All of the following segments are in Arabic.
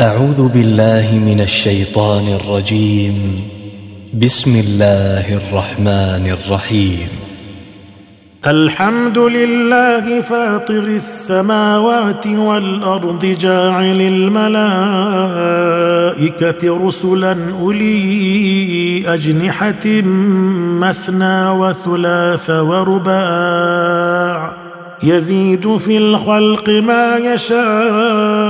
أعوذ بالله من الشيطان الرجيم. بسم الله الرحمن الرحيم. الحمد لله فاطر السماوات والأرض جاعل الملائكة رسلا أولي أجنحة مثنى وثلاث ورباع. يزيد في الخلق ما يشاء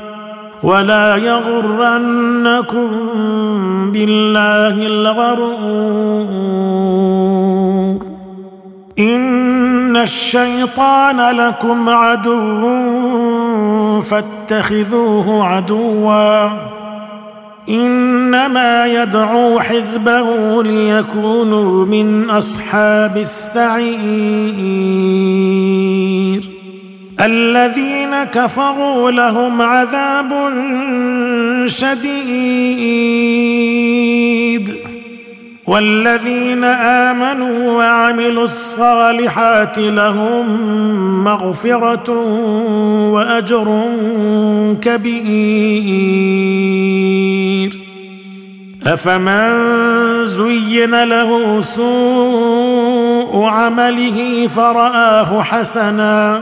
ولا يغرنكم بالله الغرور. إن الشيطان لكم عدو فاتخذوه عدوا. إنما يدعو حزبه ليكونوا من أصحاب السعير. الذين كفروا لهم عذاب شديد والذين آمنوا وعملوا الصالحات لهم مغفرة وأجر كبير أفمن زين له سوء عمله فرآه حسنا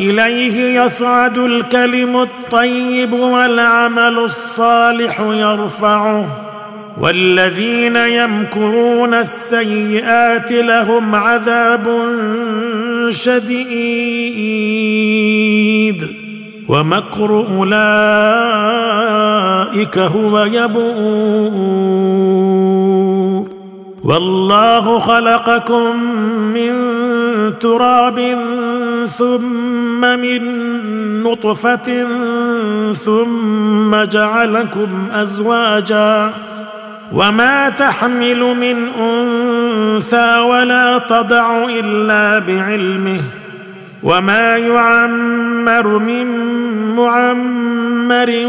إليه يصعد الكلم الطيب والعمل الصالح يرفعه. والذين يمكرون السيئات لهم عذاب شديد. ومكر أولئك هو يبور. والله خلقكم من تراب ثم من نطفة ثم جعلكم أزواجا وما تحمل من أنثى ولا تضع إلا بعلمه وما يعمر من معمر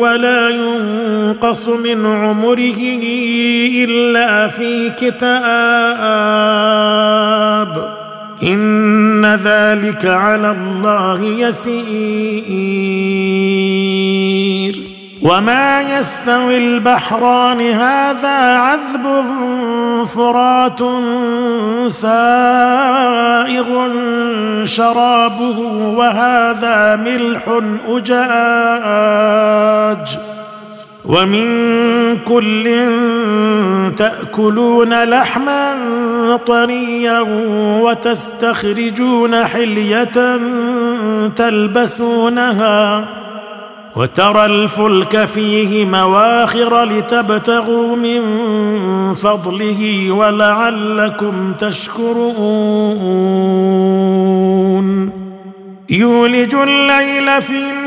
ولا ينقص من عمره إلا في كتاب إن ذلك على الله يسير. وما يستوي البحران هذا عذب فرات سائغ شرابه وهذا ملح أجاج. ومن كل تأكلون لحما طريا وتستخرجون حلية تلبسونها وترى الفلك فيه مواخر لتبتغوا من فضله ولعلكم تشكرون. يولج الليل في النهار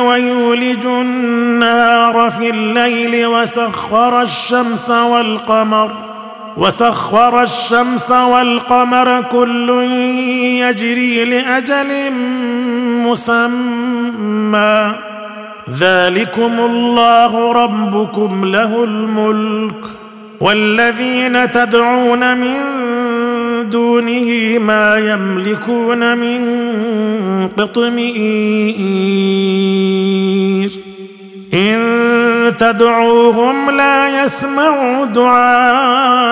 ويولج النهار في الليل وسخر الشمس والقمر وسخر الشمس والقمر كل يجري لأجل مسمى. ذلكم الله ربكم له الملك والذين تدعون من دونه ما يملكون من قطمئير إن تدعوهم لا يسمعوا دعاءكم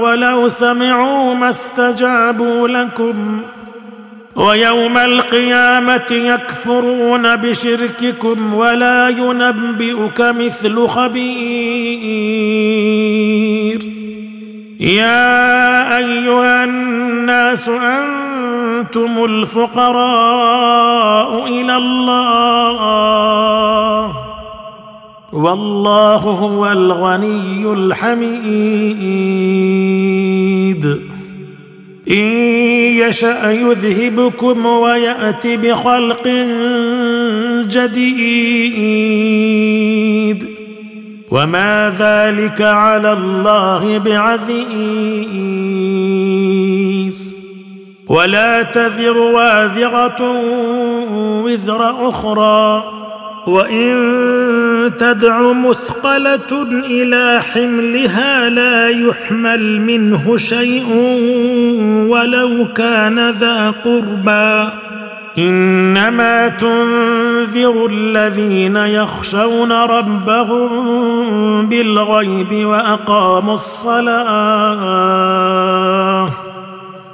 ولو سمعوا ما استجابوا لكم. ويوم القيامة يكفرون بشرككم ولا ينبئك مثل خبير. يا أيها الناس أنتم الفقراء إلى الله. والله هو الغني الحميد. إن يشأ يذهبكم ويات بخلق جديد. وما ذلك على الله بعزيز. ولا تزر وازره وزر أخرى. وان تدع مثقله إلى حملها لا يحمل منه شيء ولو كان ذا قربى. إنما تنذر الذين يخشون ربهم بالغيب وأقاموا الصلاة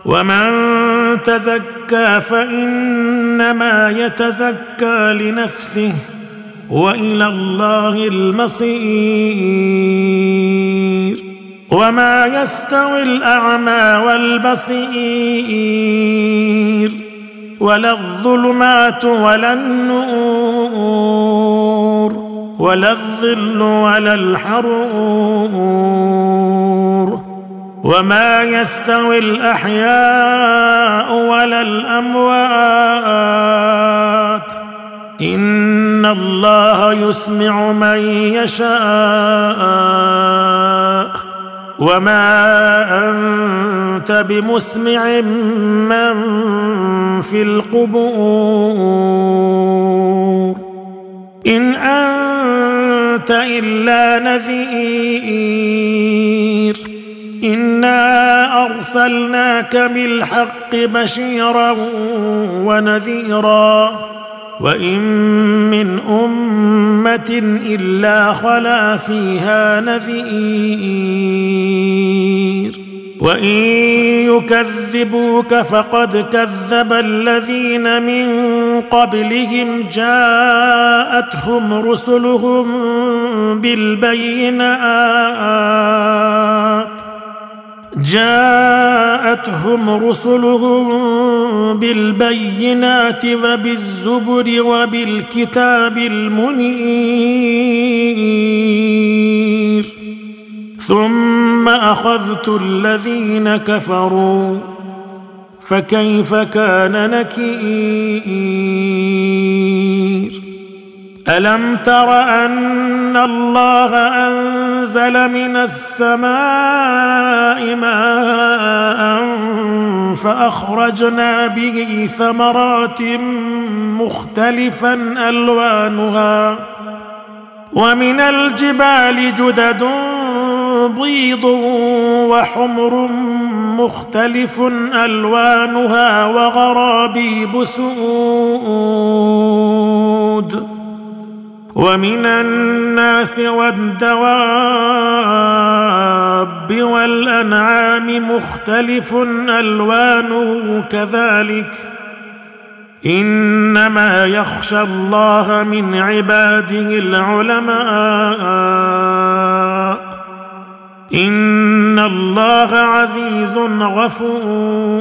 ومن تزكى فإنما يتزكى لنفسه وإلى الله المصير وما يستوي الأعمى والبصير ولا الظلمات ولا النور ولا الظل ولا الحرور وما يستوي الأحياء ولا الأموات إن الله يسمع من يشاء وما انت بمسمع من في القبور ان انت الا نذير انا ارسلناك بالحق بشيرا ونذيرا وان من امه الا خلا فيها نذير وان يكذبوك فقد كذب الذين من قبلهم جاءتهم رسلهم بالبينات جاءتهم رسلهم بالبينات وبالزبر وبالكتاب المنير. ثم أخذت الذين كفروا فكيف كان نكير؟ ألم تر أن الله أنزل من السماء ماء فأخرجنا به ثمرات مختلفا ألوانها ومن الجبال جدد بيض وحمر مختلف ألوانها وغرابيب سود ومن الناس والدواب والأنعام مختلف ألوانه كذلك إنما يخشى الله من عباده العلماء إن الله عزيز غفور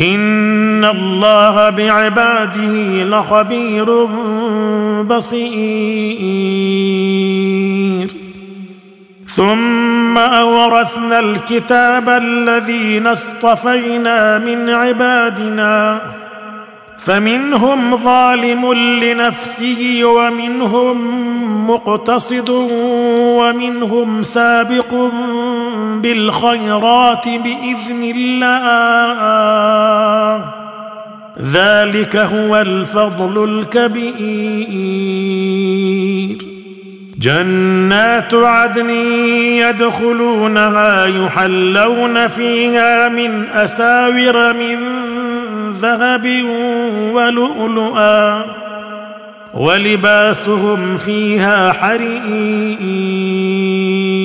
ان الله بعباده لخبير بصير. ثم اورثنا الكتاب الذين اصطفينا من عبادنا. فمنهم ظالم لنفسه ومنهم مقتصد ومنهم سابق بالخيرات بإذن الله. ذلك هو الفضل الكبير. جنات عدن يدخلونها يحلون فيها من أساور من ذهب ولؤلؤا. ولباسهم فيها حرير.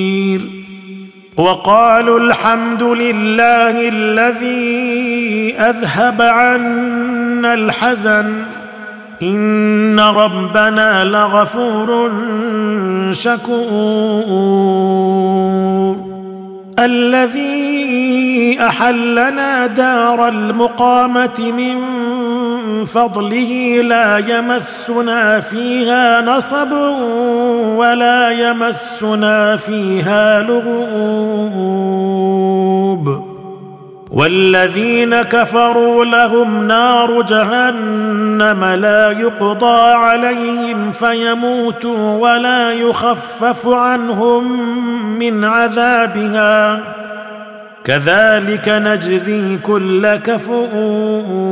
وقالوا الحمد لله الذي أذهب عنا الحزن. إن ربنا لغفور شكور. الذي أحلنا دار المقامة من فضله لا يمسنا فيها نصب. ولا يمسنا فيها لغوب. والذين كفروا لهم نار جهنم لا يقضى عليهم فيموتوا ولا يخفف عنهم من عذابها. كذلك نجزي كل كفور.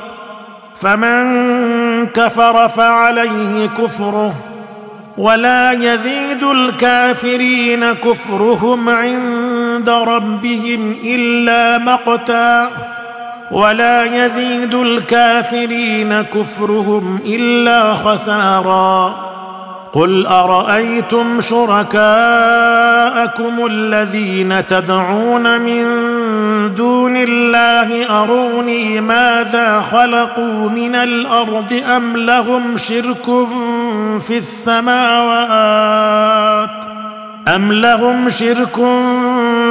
فمن كفر فعليه كفره ولا يزيد الكافرين كفرهم عند ربهم إلا مقتا ولا يزيد الكافرين كفرهم إلا خسارا قل أرأيتم شركاءكم الذين تدعون من دون الله أروني ماذا خلقوا من الأرض أم لهم شرك في السماوات أم لهم شرك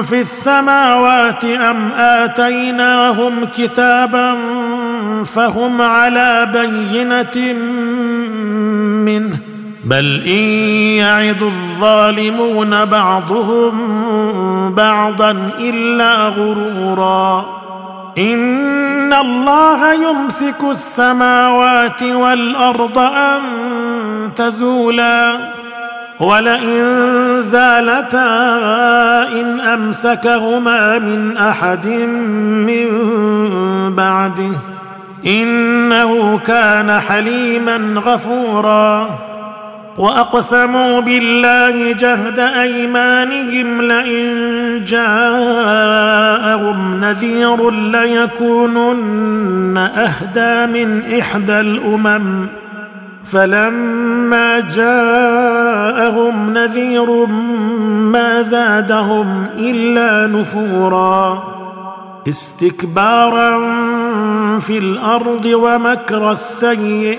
في السماوات أم آتيناهم كتابا فهم على بينة منه بل إن يعد الظالمون بعضهم بعضا إلا غرورا. إن الله يمسك السماوات والأرض أن تزولا. ولئن زالتا إن أمسكهما من أحد من بعده. إنه كان حليما غفورا. وأقسموا بالله جهد أيمانهم لئن جاءهم نذير ليكونن أهدى من إحدى الأمم. فلما جاءهم نذير ما زادهم إلا نفورا. استكبارا في الأرض ومكر السيئ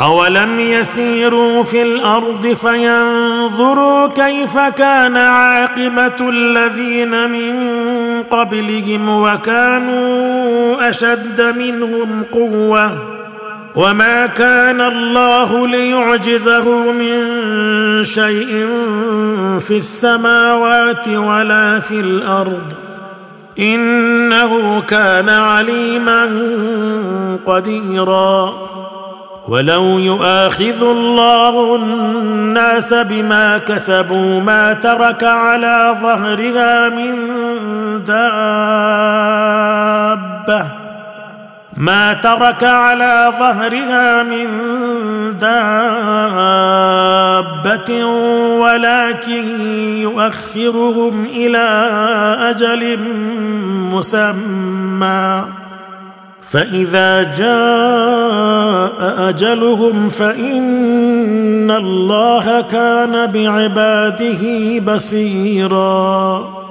اولم يسيروا في الأرض فينظروا كيف كان عاقبه الذين من قبلهم وكانوا اشد منهم قوه وما كان الله ليعجزه من شيء في السماوات ولا في الأرض انه كان عليما قديرا ولو يؤاخذ الله الناس بما كسبوا ما ترك على ظهرها من دابة. ما ترك على ظهرها من دابة ولكن يؤخرهم إلى أجل مسمى. فإذا جاء أجلهم فإن الله كان بعباده بصيرا